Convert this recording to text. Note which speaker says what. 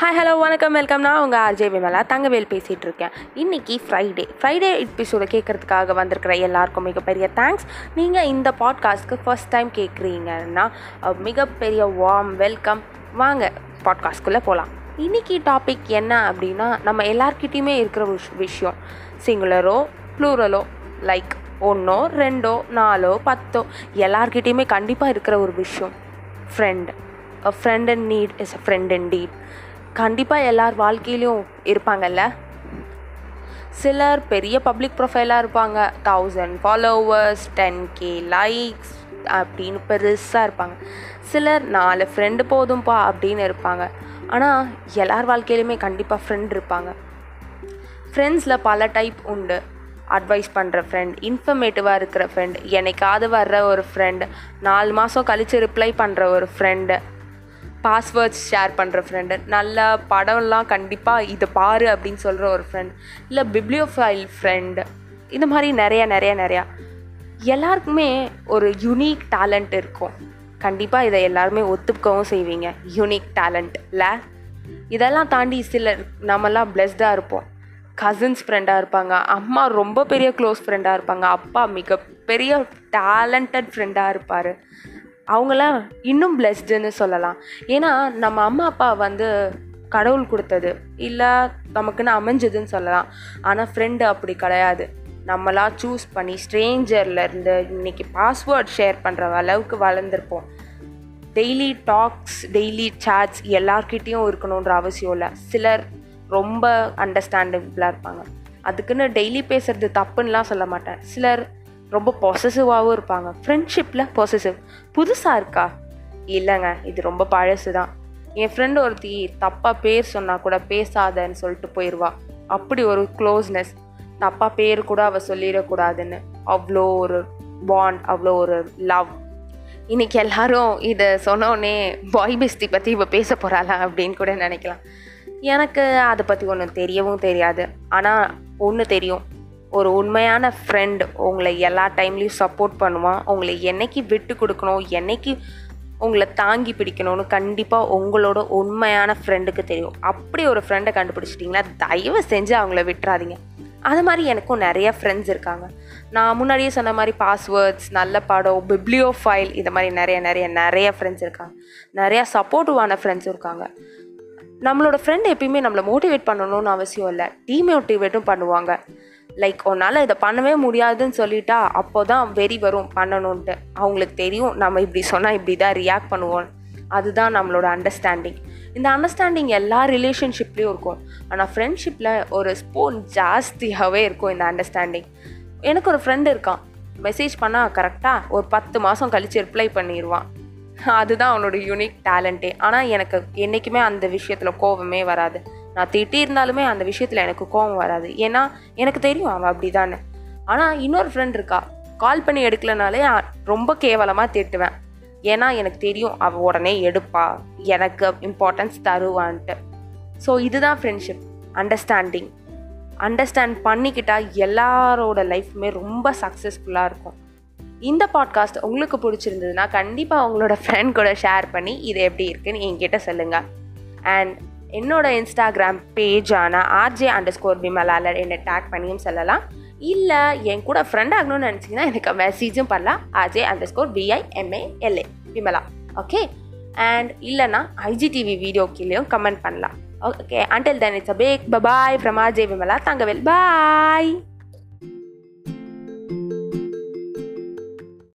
Speaker 1: Hi hello வணக்கம். Welcome நான் உங்கள் ஆர்ஜே விமலா. தங்கவேல் பேசிகிட்டு இருக்கேன் இன்றைக்கி ஃப்ரைடே ஃப்ரைடே எபிசோடை கேட்குறதுக்காக வந்திருக்கிற எல்லாருக்கும் மிகப்பெரிய தேங்க்ஸ் நீங்கள் இந்த பாட்காஸ்ட்க்கு ஃபர்ஸ்ட் டைம் கேட்குறீங்கன்னா மிகப்பெரிய வார்ம் வெல்கம் வாங்க பாட்காஸ்ட்குள்ளே போகலாம் இன்றைக்கி டாபிக் என்ன அப்படின்னா நம்ம எல்லார்கிட்டேயுமே இருக்கிற ஒரு விஷயம். சிங்குலரோ ப்ளூரலோ லைக் ஒன்றோ ரெண்டோ நாலோ பத்தோ எல்லார்கிட்டேயுமே கண்டிப்பாக இருக்கிற ஒரு விஷயம். Friend a friend and need is a friend and deed கண்டிப்பாக எல்லார் வாழ்க்கையிலையும் இருப்பாங்கல்ல? சிலர் பெரிய பப்ளிக் ப்ரொஃபைலாக இருப்பாங்க. Thousand followers ten K likes அப்படின்னு பெருசாக இருப்பாங்க. சிலர் நாலு ஃப்ரெண்டு போதும்பா அப்படின்னு இருப்பாங்க. ஆனால் எல்லார் வாழ்க்கையிலுமே கண்டிப்பாக ஃப்ரெண்ட் இருப்பாங்க. ஃப்ரெண்ட்ஸில் பல டைப் உண்டு. அட்வைஸ் பண்ணுற ஃப்ரெண்ட் இன்ஃபர்மேட்டிவாக இருக்கிற ஃப்ரெண்ட் என்னைக்காவது வர்ற ஒரு ஃப்ரெண்டு நாலு மாதம் கழித்து ரிப்ளை பண்ணுற ஒரு ஃப்ரெண்டு பாஸ்வேர்ட்ஸ் ஷேர் பண்ணுற ஃப்ரெண்டு நல்ல படம்லாம் கண்டிப்பாக இதை பாரு அப்படின்னு சொல்கிற ஒரு ஃப்ரெண்ட் இல்லை பிப்ளியோஃபைல் ஃப்ரெண்டு இந்த மாதிரி நிறையா நிறையா நிறையா. எல்லாருக்குமே ஒரு யூனிக் டேலண்ட் இருக்கும். கண்டிப்பாக இதை எல்லாருமே ஒத்துக்கவும் செய்வீங்க. யூனிக் டேலண்ட் இல்லை இதெல்லாம் தாண்டி சிலர் நம்மலாம் பிளெஸ்டாக இருப்போம். கசின்ஸ் ஃப்ரெண்டாக இருப்பாங்க. அம்மா ரொம்ப பெரிய க்ளோஸ் ஃப்ரெண்டாக இருப்பாங்க. அப்பா மிகப்பெரிய டேலண்டட் ஃப்ரெண்டாக இருப்பார். அவங்களாம் இன்னும் பிளெஸ்டுன்னு சொல்லலாம். ஏன்னா நம்ம அம்மா அப்பா வந்து கடவுள் கொடுத்தது. இல்லை நமக்குன்னு அமைஞ்சதுன்னு சொல்லலாம். ஆனால் ஃப்ரெண்டு அப்படி கிடையாது. நம்மளா சூஸ் பண்ணி ஸ்ட்ரேஞ்சர்ல இருந்து இன்னைக்கு பாஸ்வேர்ட் ஷேர் பண்ணுற அளவுக்கு வளர்ந்துருப்போம். டெய்லி டாக்ஸ் டெய்லி சாட்ஸ் எல்லார்கிட்டேயும் இருக்கணுன்ற அவசியம் இல்லை. சிலர் ரொம்ப அண்டர்ஸ்டாண்டபிளாக இருப்பாங்க. அதுக்குன்னு டெய்லி பேசுறது தப்புன்னுலாம் சொல்ல மாட்டேன். சிலர் ரொம்ப பொசசிவாகவும் இருப்பாங்க. ஃப்ரெண்ட்ஷிப்பில் பொசசிவ் புதுசாக இருக்கா? இல்லைங்க இது ரொம்ப பழசு தான் என் ஃப்ரெண்டு ஒருத்தி தப்பாக பேர் சொன்னால் கூட பேசாதன்னு சொல்லிட்டு போயிடுவா அப்படி ஒரு க்ளோஸ்னஸ் தப்பாக பேர் கூட அவள் சொல்லிடக்கூடாதுன்னு. அவ்வளோ ஒரு பாண்ட் அவ்வளோ ஒரு லவ் இன்றைக்கி எல்லாரும் இதை சொன்னோடனே பாய் பெஸ்டி பற்றி இப்போ பேச போகிறாளா அப்படின்னு கூட நினைக்கலாம். எனக்கு அதை பற்றி ஒன்றும் தெரியவும் தெரியாது. ஆனால் ஒன்று தெரியும். ஒரு உண்மையான ஃப்ரெண்ட் உங்களை எல்லா டைம்லேயும் சப்போர்ட் பண்ணுவான். உங்களை என்னைக்கு விட்டு கொடுக்கணும் என்னைக்கு உங்களை தாங்கி பிடிக்கணும்னு கண்டிப்பாக உங்களோட உண்மையான ஃப்ரெண்டுக்கு தெரியும். அப்படி ஒரு ஃப்ரெண்டை கண்டுபிடிச்சிட்டிங்களா தயவு செஞ்சு அவங்கள விட்டுறாதீங்க. அது மாதிரி எனக்கும் நிறைய ஃப்ரெண்ட்ஸ் இருக்காங்க. நான் முன்னாடியே சொன்ன மாதிரி பாஸ்வேர்ட்ஸ் நல்ல படம் பிப்ளியோ ஃபைல் இதை மாதிரி நிறைய நிறைய நிறைய ஃப்ரெண்ட்ஸ் இருக்காங்க. நிறையா சப்போர்ட்டிவான ஃப்ரெண்ட்ஸும் இருக்காங்க. நம்மளோட ஃப்ரெண்ட் எப்பயுமே நம்மளை மோட்டிவேட் பண்ணணும்னு அவசியம் இல்லை. டீமோட்டிவேட்டும் பண்ணுவாங்க. லைக் உன்னால் இதை பண்ணவே முடியாதுன்னு சொல்லிட்டா அப்போ தான் வெறி வரும் பண்ணணுன்ட்டு அவங்களுக்கு தெரியும் நம்ம இப்படி சொன்னால் இப்படி தான் ரியாக்ட் பண்ணுவோம். அதுதான் நம்மளோட அண்டர்ஸ்டாண்டிங் இந்த அண்டர்ஸ்டாண்டிங் எல்லா ரிலேஷன்ஷிப்லேயும் இருக்கும். ஆனால் ஃப்ரெண்ட்ஷிப்பில் ஒரு ஸ்பூன் ஜாஸ்தியாகவே இருக்கும் இந்த அண்டர்ஸ்டாண்டிங் எனக்கு ஒரு ஃப்ரெண்டு இருக்கான். மெசேஜ் பண்ணால் கரெக்டாக ஒரு பத்து மாதம் கழித்து ரிப்ளை பண்ணிடுவான் அதுதான் அவனோட யூனிக் டேலண்ட்டே ஆனால் எனக்கு என்றைக்குமே அந்த விஷயத்தில் கோபமே வராது. நான் திட்டியிருந்தாலுமே அந்த விஷயத்தில் எனக்கு கோபம் வராது. ஏன்னா எனக்கு தெரியும் அவன் அப்படிதானே. ஆனால் இன்னொரு ஃப்ரெண்ட் இருக்கா. கால் பண்ணி எடுக்கலனாலே ரொம்ப கேவலமாக திட்டுவேன். ஏன்னா எனக்கு தெரியும் அவள் உடனே எடுப்பா. எனக்கு இம்பார்ட்டன்ஸ் தருவான்ட்டு. ஸோ இதுதான் ஃப்ரெண்ட்ஷிப் அண்டர்ஸ்டாண்டிங் அண்டர்ஸ்டாண்ட் பண்ணிக்கிட்டால் எல்லாரோட லைஃப்புமே ரொம்ப சக்ஸஸ்ஃபுல்லாக இருக்கும். இந்த பாட்காஸ்ட் உங்களுக்கு பிடிச்சிருந்ததுன்னா கண்டிப்பாக உங்களோட ஃப்ரெண்ட் கூட ஷேர் பண்ணி இது எப்படி இருக்குன்னு என்கிட்ட சொல்லுங்கள் அண்ட் என்னோட இன்ஸ்டாகிராம் பேஜான ஆர்ஜே அண்டர் ஸ்கோர் விமலாலர் என்னை டேக் பண்ணியும் சொல்லலாம். இல்லை என் கூட ஃப்ரெண்ட் ஆகணும்னு நினச்சிங்கன்னா எனக்கு மெசேஜும் பண்ணலாம். RJ underscore V I M A L A Vimala okay and இல்லைனா ஐஜிடிவி வீடியோ கீழேயும் கமெண்ட் பண்ணலாம். Okay until then it's a back bye bye from RJ Vimala Thangavel. Bye